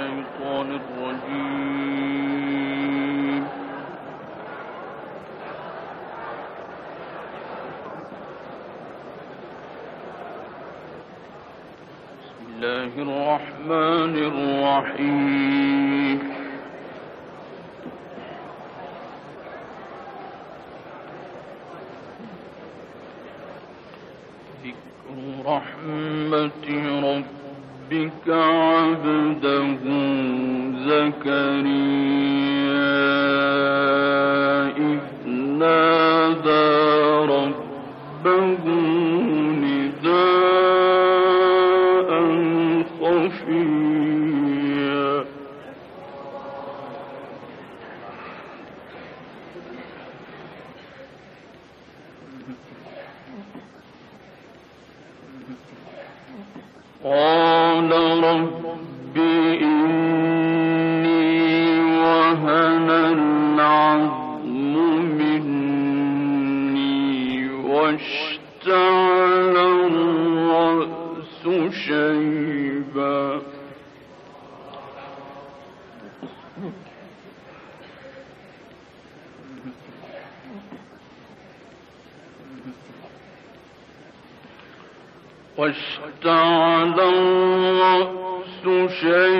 الشيطان الرجيم. بسم الله الرحمن الرحيم. واشتعل الرأس شيئا.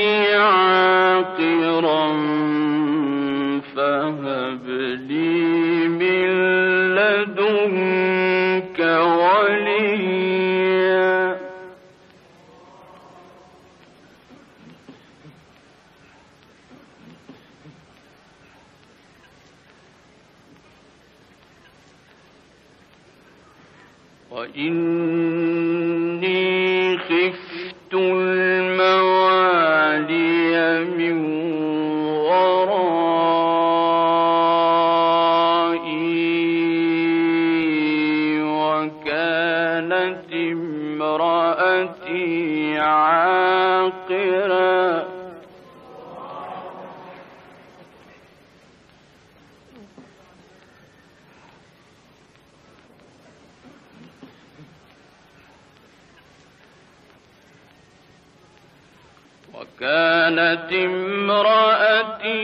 كانت امرأتي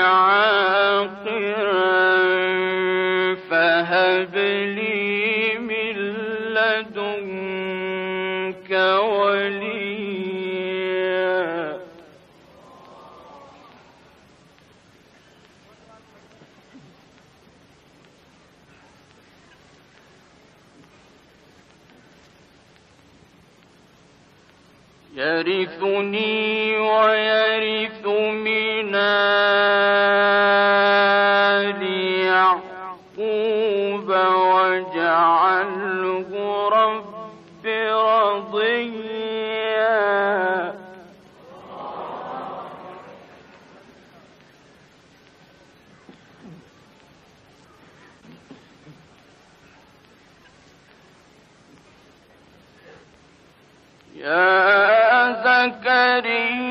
عاقرا يا زكريا.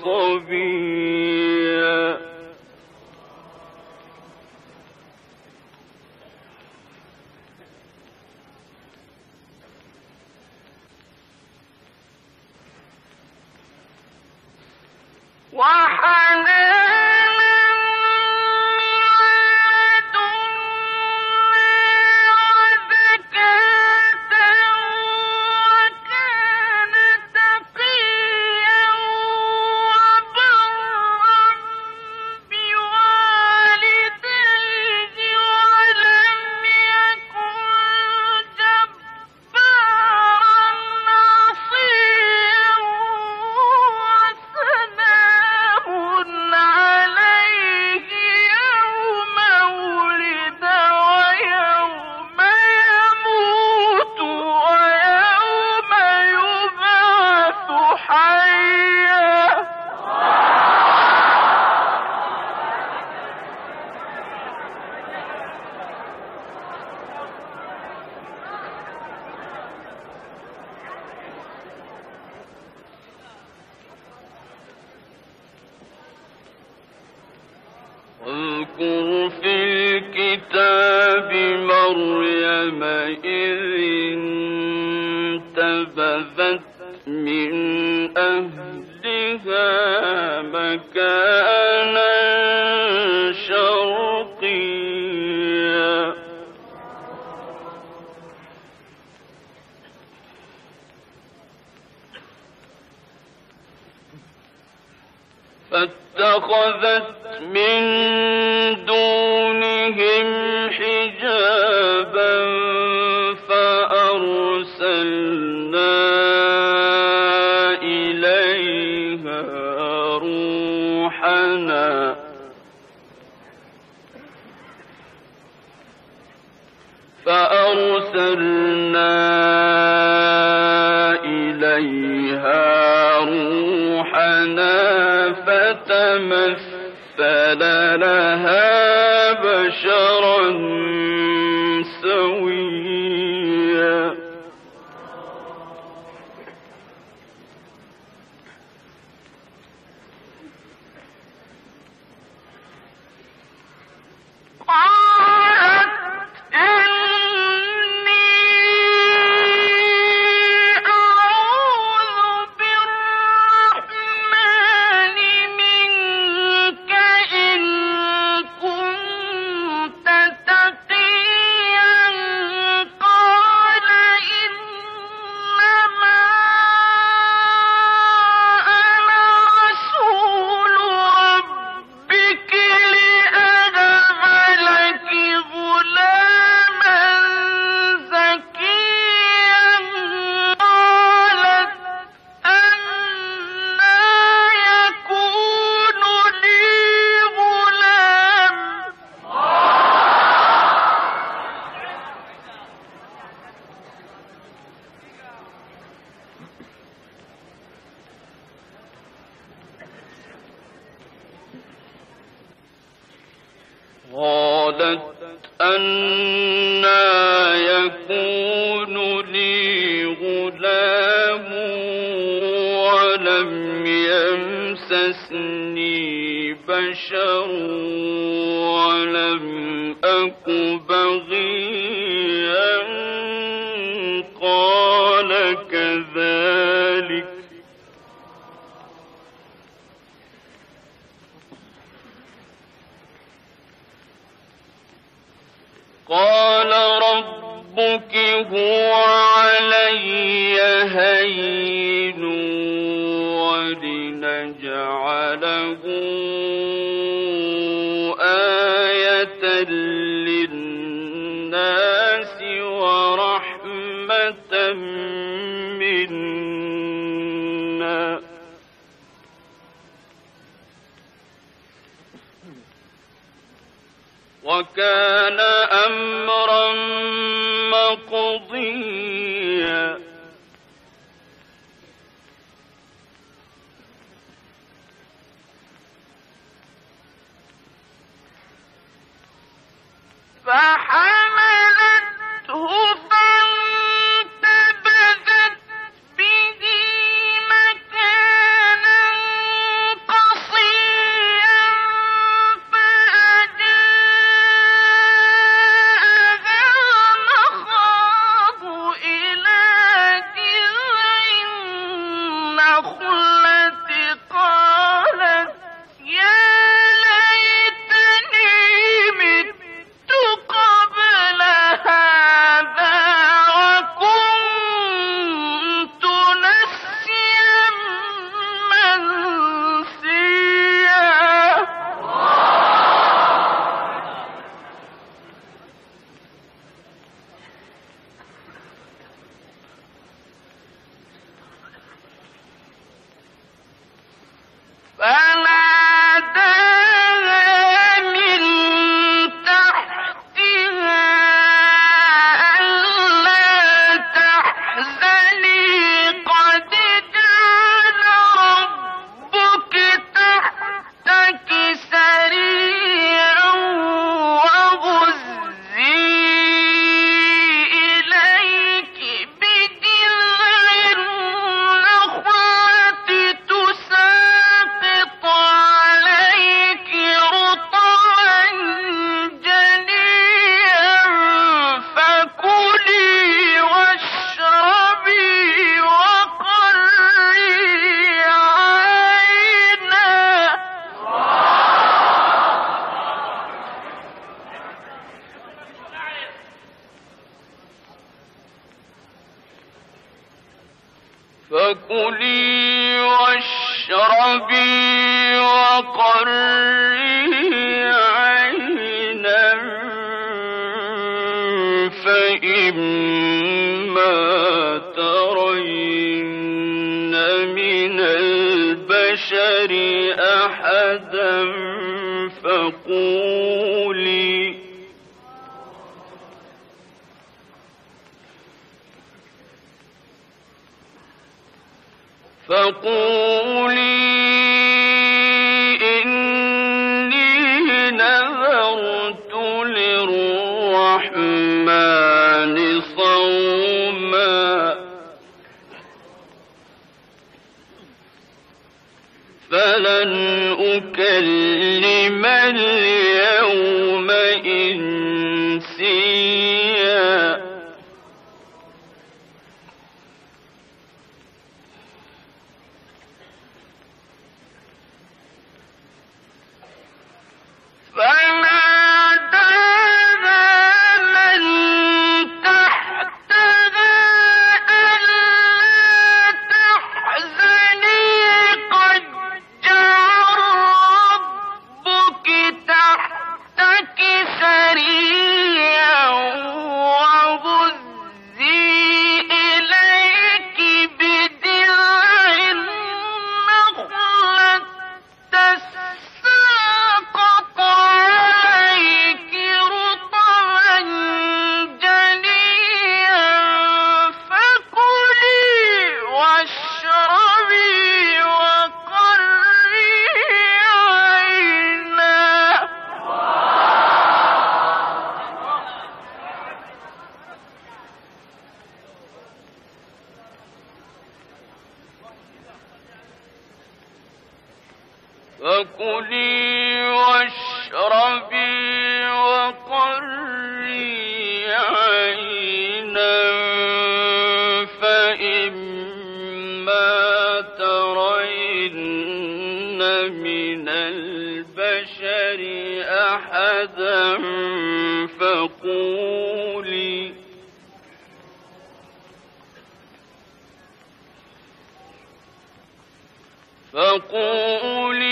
الحكم واذكر في الكتاب مريم فتمثل لها بشرا سويا. قالت أنا يكون لي غلام ولم يمسسني بشر. هو علي هين ولنجعله آية للناس ورحمة منا. وكان أمرا تقضي فإما ترين من البشر أحدا فقولي فقولي اليوم فقولي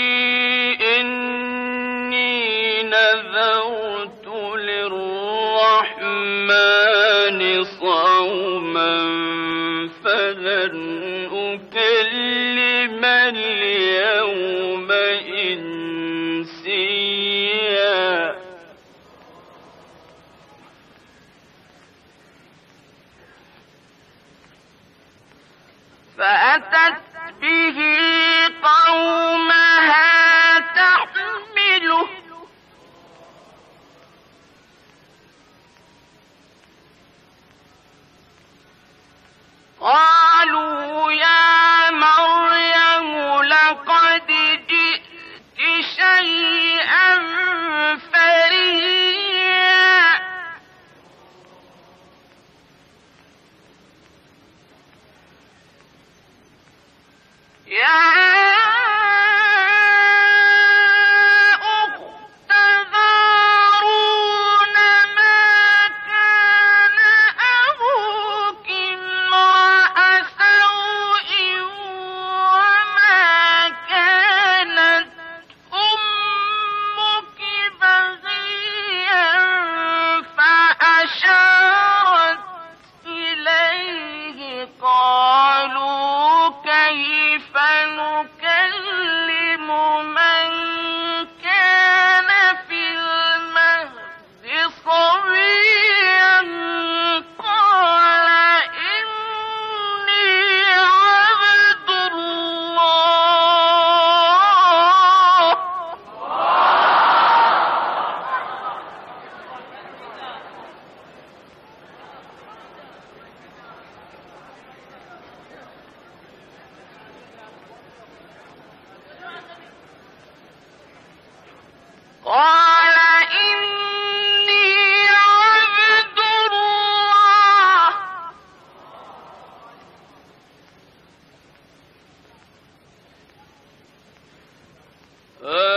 Uh.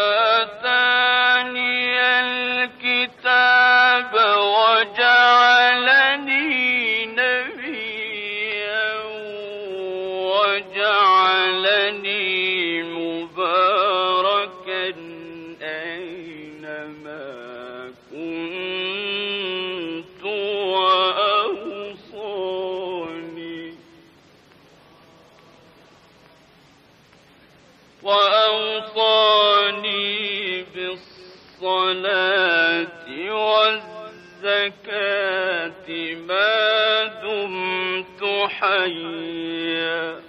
حيا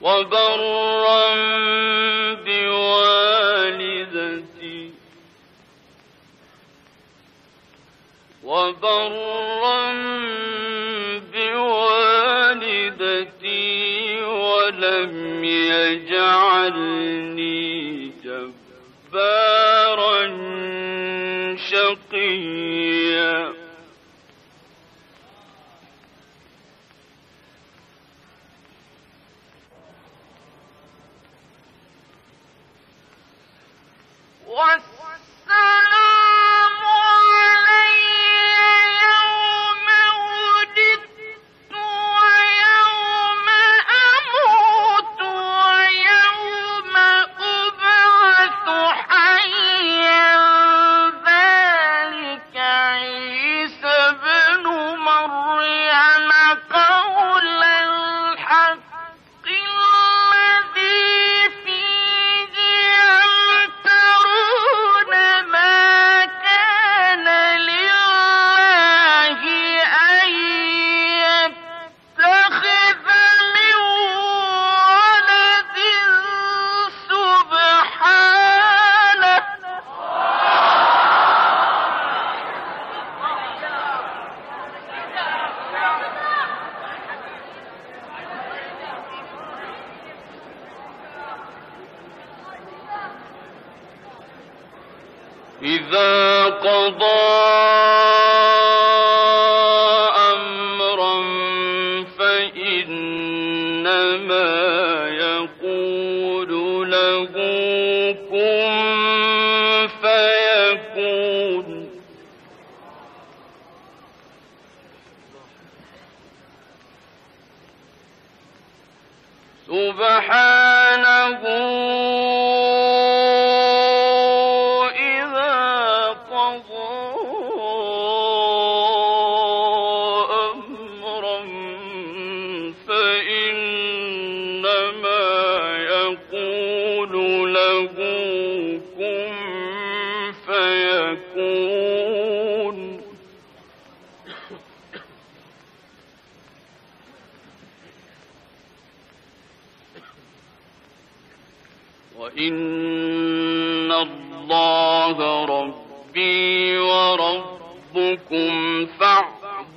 وبرا بوالدتي. وبرا بوالدتي ولم يجعلني جبارا شقيا. إذا قضى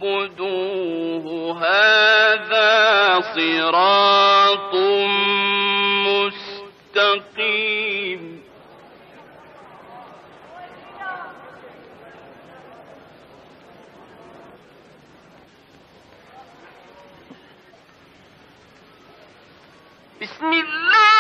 فاعبدوه هذا صراط مستقيم. بسم الله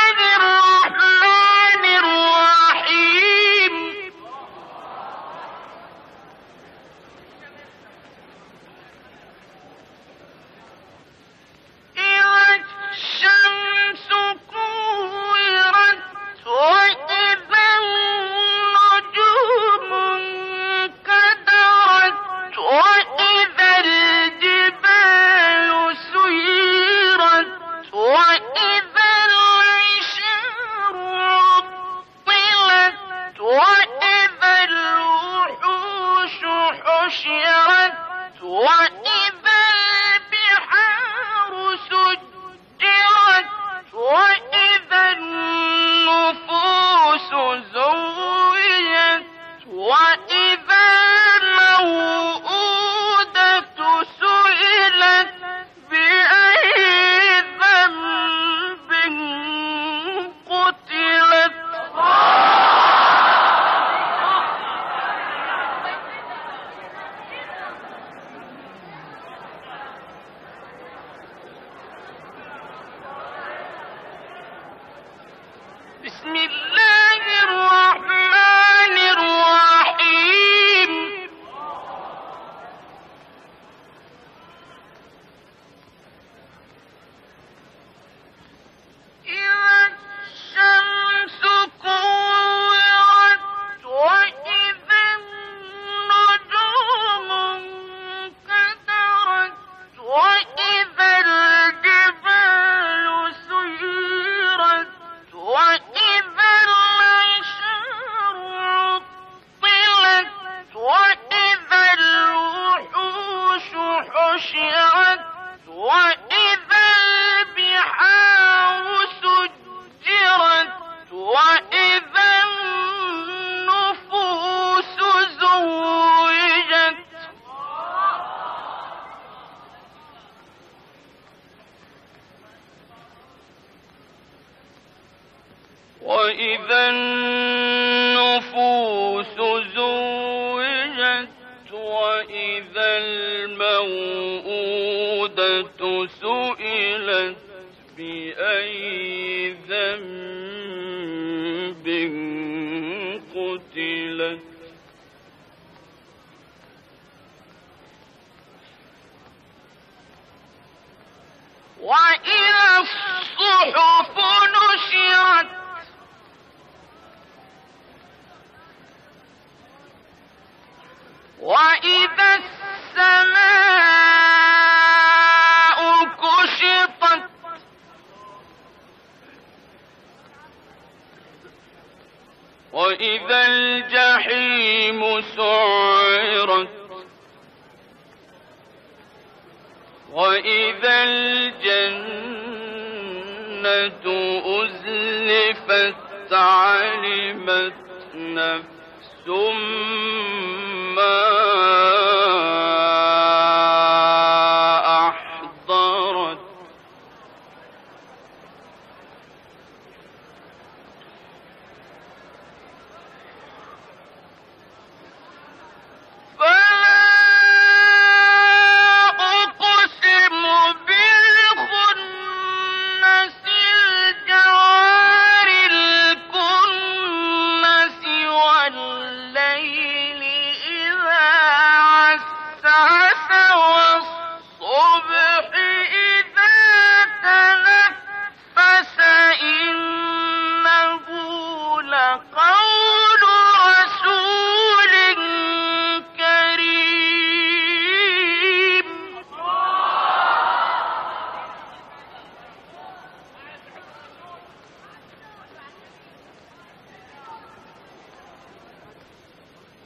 سعرت وإذا الجنة أزلفت علمت نفس ما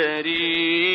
हरी